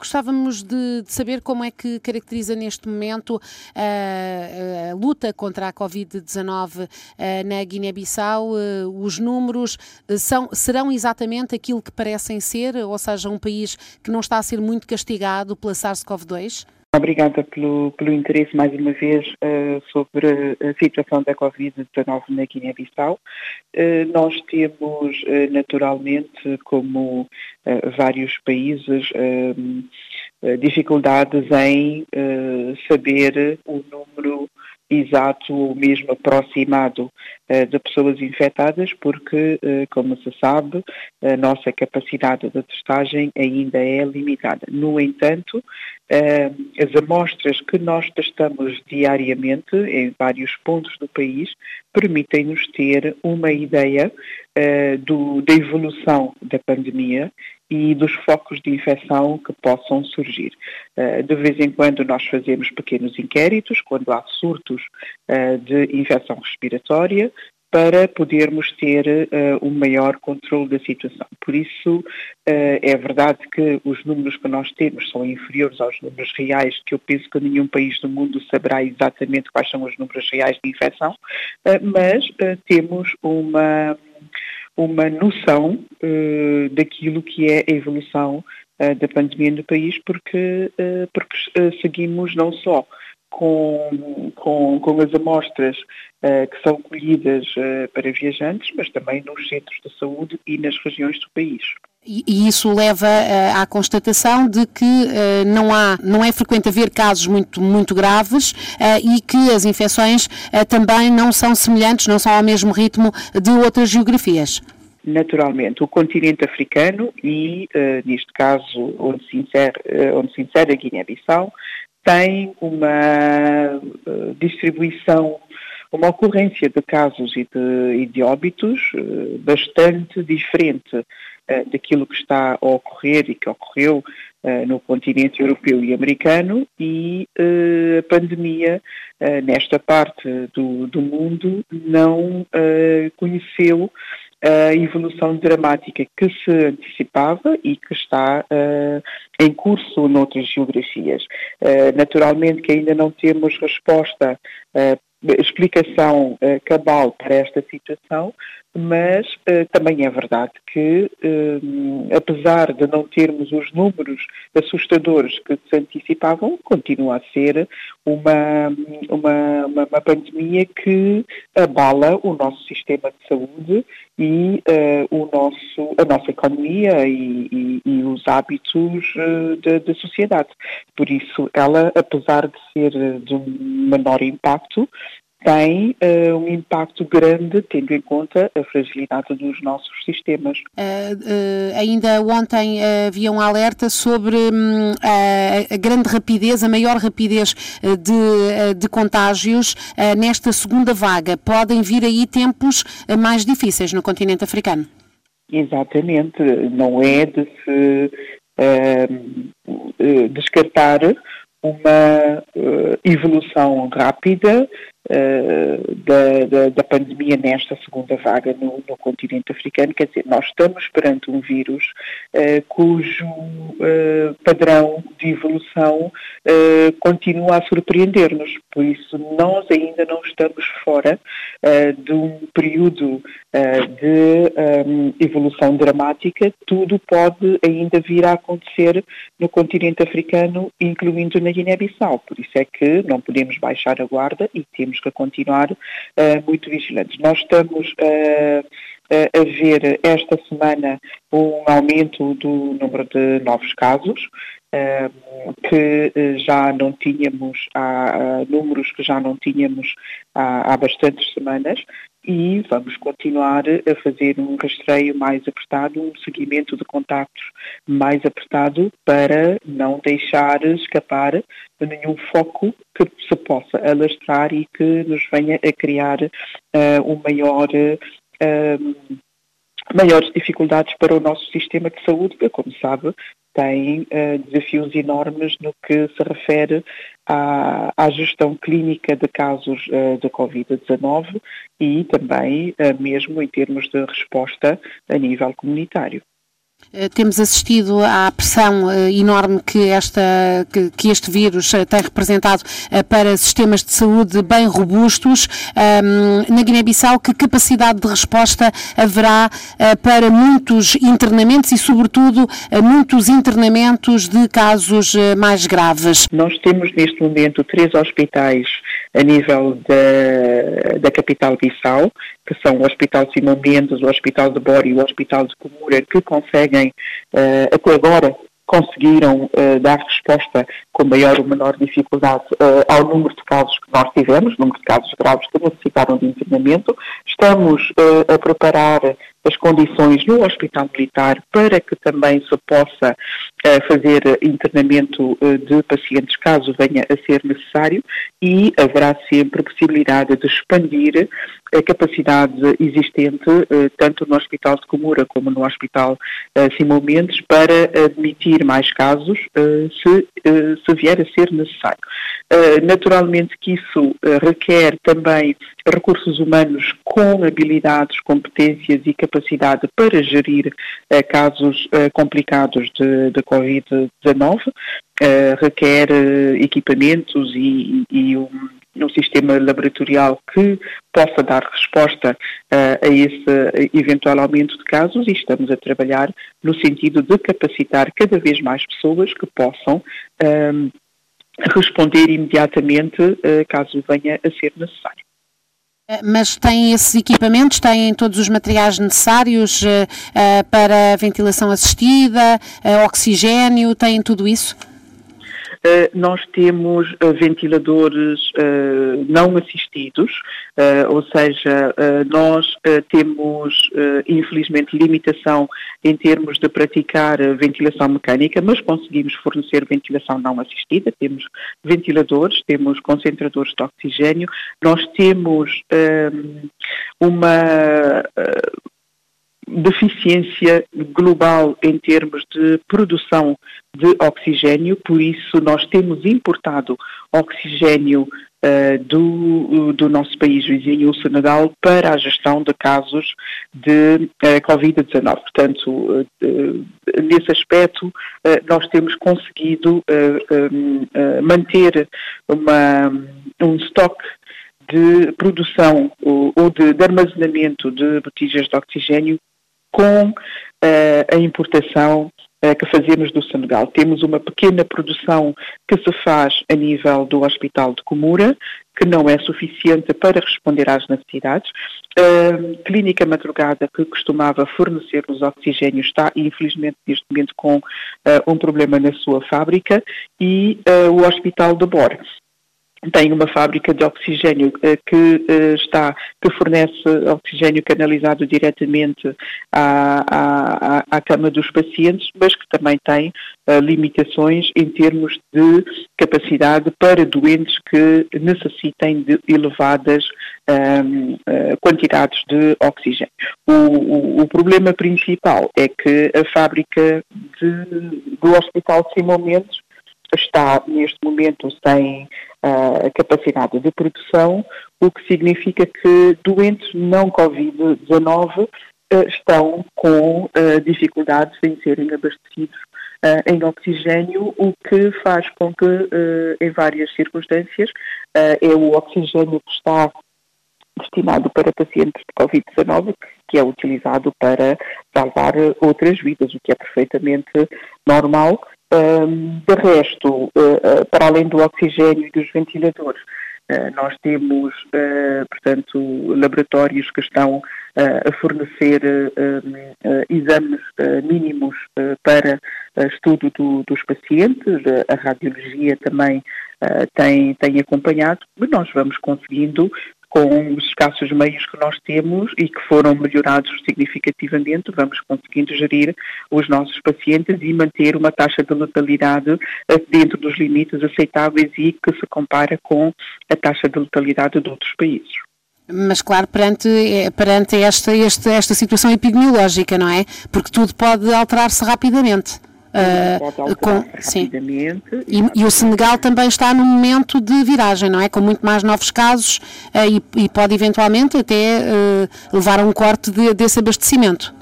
Gostávamos de, de, saber como é que caracteriza neste momento a, a luta contra a Covid-19 na Guiné-Bissau. Os números são, serão exatamente aquilo que parecem ser, ou seja, um país que não está a ser muito castigado pela SARS-CoV-2? Obrigada pelo, pelo interesse mais uma vez uh, sobre a situação da Covid-19 na Guiné-Bissau. Uh, nós temos uh, naturalmente, como vários países, dificuldades em saber o número exato ou mesmo aproximado uh, de pessoas infectadas, porque, uh, como se sabe, a nossa capacidade de testagem ainda é limitada. No entanto, as amostras que nós testamos diariamente em vários pontos do país permitem-nos ter uma ideia do, da evolução da pandemia e dos focos de infecção que possam surgir. Eh, de vez em quando nós fazemos pequenos inquéritos, quando há surtos eh, de infecção respiratória, para podermos ter uh, um maior controle da situação. Por isso, uh, é verdade que os números que nós temos são inferiores aos números reais, que eu penso que nenhum país do mundo saberá exatamente quais são os números reais de infecção, uh, mas temos uma uma noção daquilo que é a evolução da pandemia no país, porque, porque seguimos não só com, com, com as amostras que são colhidas para viajantes, mas também nos centros de saúde e nas regiões do país. E isso leva uh, à constatação de que uh, não, há, não é frequente haver casos muito, muito graves uh, e que as infecções também não são semelhantes, não são ao mesmo ritmo de outras geografias. Naturalmente, o continente africano e, neste caso, onde se insere, onde se insere a Guiné-Bissau, tem uma distribuição uma ocorrência de casos e de, e de óbitos bastante diferente eh, daquilo que está a ocorrer e que ocorreu no continente europeu e americano e a pandemia nesta parte do, do mundo não conheceu a evolução dramática que se antecipava e que está uh, em curso noutras geografias. Uh, naturalmente que ainda não temos resposta uh, explicação uh, cabal para esta situação, mas uh, também é verdade que, uh, apesar de não termos os números assustadores que se antecipavam, continua a ser uma, uma, uma, uma pandemia que abala o nosso sistema de saúde e o nosso, a nossa economia e, e, e os hábitos da sociedade. Por isso, ela, apesar de ser de um menor impacto, tem uh, um impacto grande, tendo em conta a fragilidade dos nossos sistemas. Uh, uh, ainda ontem havia um alerta sobre um, a, a, grande rapidez, a maior rapidez de, de contágios nesta segunda vaga. Podem vir aí tempos mais difíceis no continente africano? Exatamente, não é de se descartar uma evolução rápida uh, da, da, da, pandemia nesta segunda vaga no, no, continente africano. Quer dizer, nós estamos perante um vírus uh, cujo uh, padrão de evolução continua a surpreender-nos. Por isso, nós ainda não estamos fora de um período de evolução dramática. Tudo pode ainda vir a acontecer no continente africano, incluindo na Guiné-Bissau. Por isso é que não podemos baixar a guarda e temos que continuar uh, muito vigilantes. Nós estamos uh, a ver esta semana um aumento do número de novos casos, que já não tínhamos, há números que já não tínhamos há, há bastantes semanas e vamos continuar a fazer um rastreio mais apertado, um seguimento de contactos mais apertado para não deixar escapar nenhum foco que se possa alastrar e que nos venha a criar uh, um maior uh, maiores dificuldades para o nosso sistema de saúde, que, como sabe, tem uh, desafios enormes no que se refere à, à gestão clínica de casos uh, de Covid-19 e também uh, mesmo em termos de resposta a nível comunitário. Eh, temos assistido à pressão eh, enorme que, esta, que, este vírus eh, tem representado para sistemas de saúde bem robustos. Na Guiné-Bissau, que capacidade de resposta haverá para muitos internamentos e, sobretudo, muitos internamentos de casos mais graves? Nós temos neste momento três hospitais a nível da, da capital Bissau, que são o Hospital Simão Mendes, o Hospital de Bori e o Hospital de Comura, que conseguem, uh, até agora, conseguiram uh, dar resposta com maior ou menor dificuldade uh, ao número de casos que nós tivemos, número de casos graves que necessitaram de internamento. Estamos uh, a preparar as condições no Hospital Militar para que também se possa fazer internamento de pacientes caso venha a ser necessário e haverá sempre possibilidade de expandir a capacidade existente tanto no Hospital de Comura como no Hospital Simão Mendes para admitir mais casos se, se vier a ser necessário. Uh, naturalmente que isso uh, requer também recursos humanos com habilidades, competências e capacidade para gerir uh, casos complicados de, de Covid-19, requer equipamentos e, e um um sistema laboratorial que possa dar resposta uh, a esse eventual aumento de casos e estamos a trabalhar no sentido de capacitar cada vez mais pessoas que possam uh, responder imediatamente uh, caso venha a ser necessário. Mas têm esses equipamentos, têm todos os materiais necessários para ventilação assistida, oxigênio, têm tudo isso? Eh, nós temos eh, ventiladores eh, não assistidos, ou seja, nós temos infelizmente limitação em termos de praticar ventilação mecânica, mas conseguimos fornecer ventilação não assistida, temos ventiladores, temos concentradores de oxigênio, nós temos uma deficiência global em termos de produção de oxigênio, por isso nós temos importado oxigênio uh, do, do nosso país vizinho, o Senegal, para a gestão de casos de uh, Covid-19. Portanto, uh, nesse aspecto, nós temos conseguido manter uma, um estoque de produção ou, de, de, armazenamento de botijas de oxigênio com uh, a importação uh, que fazemos do Senegal. Temos uma pequena produção que se faz a nível do Hospital de Comura, que não é suficiente para responder às necessidades. A clínica Madrugada, que costumava fornecer-nos oxigênio, está, infelizmente, neste momento com uh, um problema na sua fábrica, e uh, o Hospital de Bor tem uma fábrica de oxigênio eh, que eh, está, que fornece oxigênio canalizado diretamente à, à, à cama dos pacientes, mas que também tem uh, limitações em termos de capacidade para doentes que necessitem de elevadas um, uh, quantidades de oxigênio. O, o, o, problema principal é que a fábrica de, do Hospital Simão Mendes está neste momento sem uh, capacidade de produção, o que significa que doentes não Covid-19 uh, estão com uh, dificuldades em serem abastecidos em oxigênio, o que faz com que, em várias circunstâncias, é o oxigênio que está destinado para pacientes de Covid-19, que é utilizado para salvar outras vidas, o que é perfeitamente normal de resto, uh, para além do oxigênio e dos ventiladores, uh, nós temos, portanto, laboratórios que estão a fornecer exames mínimos para estudo do, dos pacientes, a radiologia também tem, tem acompanhado, nós vamos conseguindo com os escassos meios que nós temos e que foram melhorados significativamente, vamos conseguindo gerir os nossos pacientes e manter uma taxa de letalidade eh, dentro dos limites aceitáveis e que se compara com a taxa de letalidade de outros países. Mas, claro, perante, eh, perante esta, esta, esta situação epidemiológica, não é? Porque tudo pode alterar-se rapidamente. Uh, com, sim. E, e, o Senegal também está num momento de viragem, não é? Com muito mais novos casos uh, e, e, pode eventualmente até uh, levar a um corte de, desse abastecimento.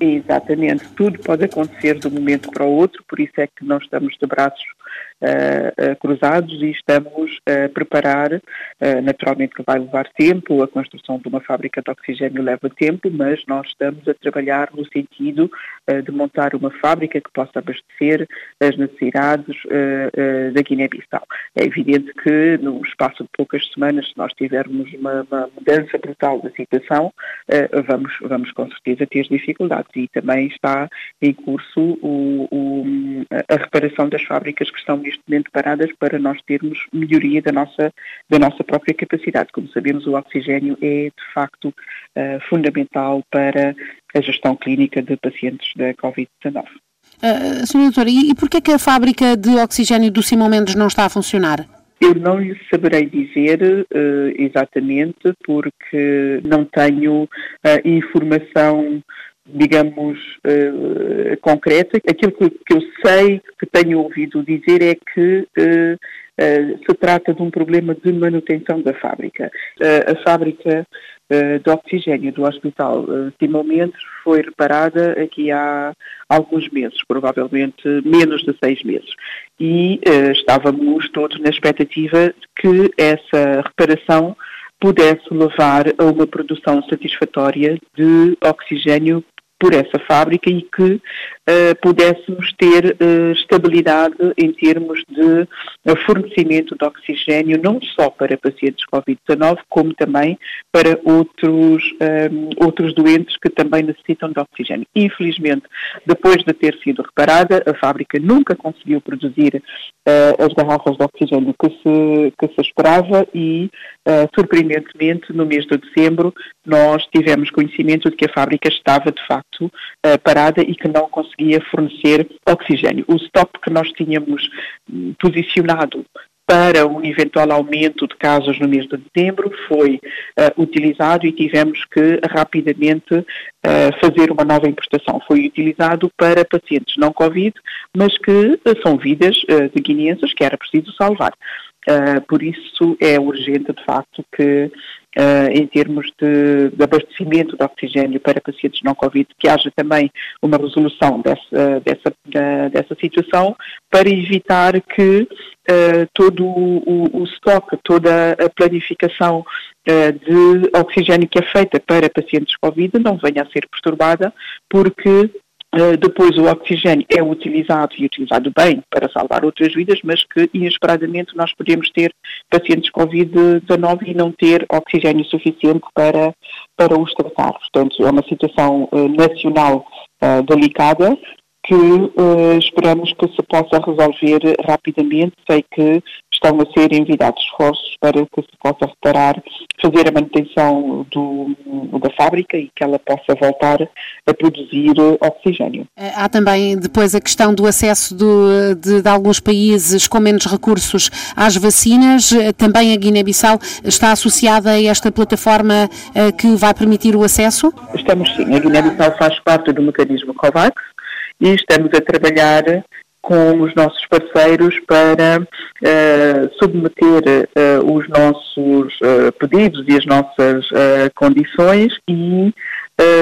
Exatamente, tudo pode acontecer de um momento para o outro, por isso é que nós estamos de braços cruzados e estamos a preparar, naturalmente que vai levar tempo, a construção de uma fábrica de oxigênio leva tempo, mas nós estamos a trabalhar no sentido de montar uma fábrica que possa abastecer as necessidades da Guiné-Bissau. É evidente que no espaço de poucas semanas, se nós tivermos uma, uma mudança brutal da situação, vamos, vamos com certeza ter dificuldades e também está em curso o, o, a reparação das fábricas que estão neste momento paradas para nós termos melhoria da nossa, da nossa própria capacidade. Como sabemos, o oxigênio é de facto uh, fundamental para a gestão clínica de pacientes da Covid-19. Uh, eh, Sra. Doutora, e, e porquê que a fábrica de oxigênio do Simão Mendes não está a funcionar? Eu não lhe saberei dizer uh, exatamente porque não tenho uh, informação digamos, uh, concreta. Aquilo que, que, eu sei, que tenho ouvido dizer é que uh, uh, se trata de um problema de manutenção da fábrica. a fábrica de oxigênio do Hospital Simão Mendes foi reparada aqui há alguns meses, provavelmente menos de seis meses. E estávamos todos na expectativa que essa reparação pudesse levar a uma produção satisfatória de oxigênio por essa fábrica e que uh, pudéssemos ter uh, estabilidade em termos de uh, fornecimento de oxigênio, não só para pacientes Covid-19, como também para outros, um, outros doentes que também necessitam de oxigênio. Infelizmente, depois de ter sido reparada, a fábrica nunca conseguiu produzir as garrafas de oxigênio que se, que se esperava e, surpreendentemente, no mês de dezembro, nós tivemos conhecimento de que a fábrica estava, de facto, uh, parada e que não conseguia fornecer oxigênio. O stop que nós tínhamos hum, posicionado para um eventual aumento de casos no mês de dezembro foi uh, utilizado e tivemos que rapidamente uh, fazer uma nova importação. Foi utilizado para pacientes não Covid, mas que uh, são vidas de guineenses que era preciso salvar. Por isso é urgente, de facto, que uh, em termos de, de, abastecimento de oxigênio para pacientes não Covid, que haja também uma resolução dessa, dessa, da, dessa situação para evitar que uh, todo o, estoque, toda a planificação uh, de oxigênio que é feita para pacientes Covid não venha a ser perturbada, porque Uh, depois o oxigênio é utilizado e utilizado bem para salvar outras vidas, mas que inesperadamente nós podemos ter pacientes Covid-19 e não ter oxigênio suficiente para, para os tratar. Portanto, é uma situação uh, nacional uh, delicada que uh, esperamos que se possa resolver rapidamente. Sei que estão a ser enviados esforços para que se possa reparar, fazer a manutenção do, da fábrica e que ela possa voltar a produzir oxigênio. Eh, há também depois a questão do acesso do, de, de, alguns países com menos recursos às vacinas. Eh, também a Guiné-Bissau está associada a esta plataforma que vai permitir o acesso? Estamos sim. A Guiné-Bissau faz parte do mecanismo COVAX e estamos a trabalhar com os nossos parceiros para uh, submeter uh, os nossos uh, pedidos e as nossas condições e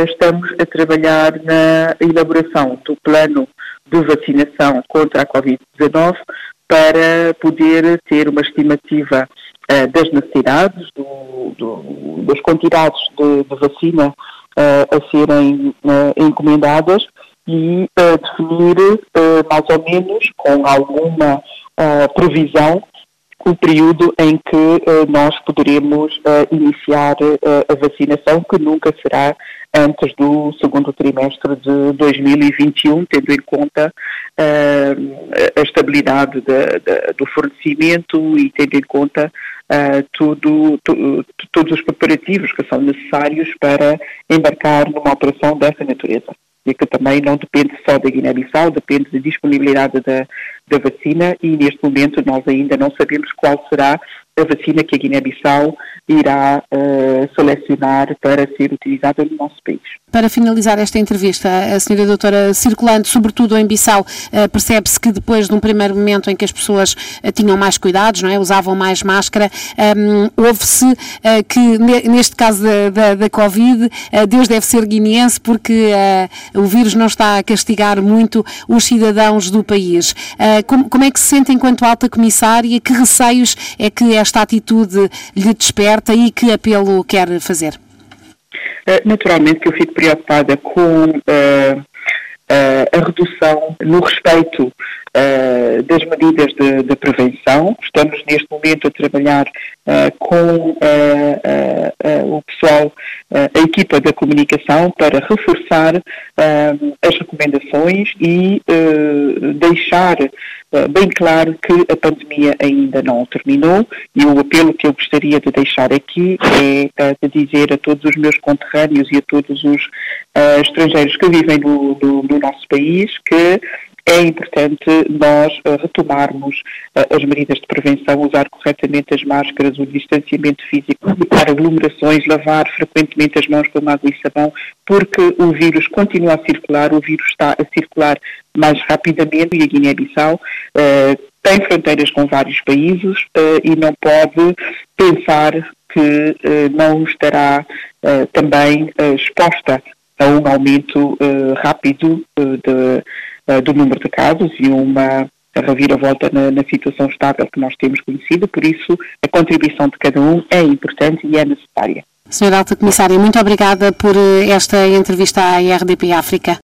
estamos a trabalhar na elaboração do plano de vacinação contra a Covid-19 para poder ter uma estimativa das necessidades, do, do, das quantidades de, de vacina a serem encomendadas e uh, definir uh, mais ou menos com alguma uh, previsão o período em que nós poderemos iniciar a vacinação, que nunca será antes do segundo trimestre de 2021, tendo em conta a estabilidade de, de, do fornecimento e tendo em conta tudo, tu, todos os preparativos que são necessários para embarcar numa operação dessa natureza e que também não depende só da Guiné-Bissau, depende da disponibilidade da, da vacina e neste momento nós ainda não sabemos qual será a vacina que a Guiné-Bissau irá uh, selecionar para ser utilizada no nosso país. Para finalizar esta entrevista, a senhora doutora, circulando sobretudo em Bissau, uh, percebe-se que depois de um primeiro momento em que as pessoas uh, tinham mais cuidados, não é? usavam mais máscara, um, houve-se que neste caso da, da, da Covid, Deus deve ser guineense porque o vírus não está a castigar muito os cidadãos do país. Como, como, é que se sente enquanto alta comissária? Que receios é que esta atitude lhe desperta e que apelo quer fazer? Eh, naturalmente que eu fico preocupada com uh, uh, a redução no respeito uh, das medidas de, de, prevenção. Estamos neste momento a trabalhar com o pessoal, a equipa da comunicação, para reforçar as recomendações e deixar eh, bem claro que a pandemia ainda não terminou e o apelo que eu gostaria de deixar aqui é eh, de dizer a todos os meus conterrâneos e a todos os uh, estrangeiros que vivem no, no, no nosso país que é importante nós uh, retomarmos uh, as medidas de prevenção, usar corretamente as máscaras, o distanciamento físico, evitar aglomerações, lavar frequentemente as mãos com água e sabão, porque o vírus continua a circular, o vírus está a circular mais rapidamente e a Guiné-Bissau uh, tem fronteiras com vários países e não pode pensar que não estará também exposta a um aumento rápido de eh, do número de casos e uma reviravolta na, na situação estável que nós temos conhecido, por isso a contribuição de cada um é importante e é necessária. Senhora Alta Comissária, muito obrigada por eh, esta entrevista à RDP África.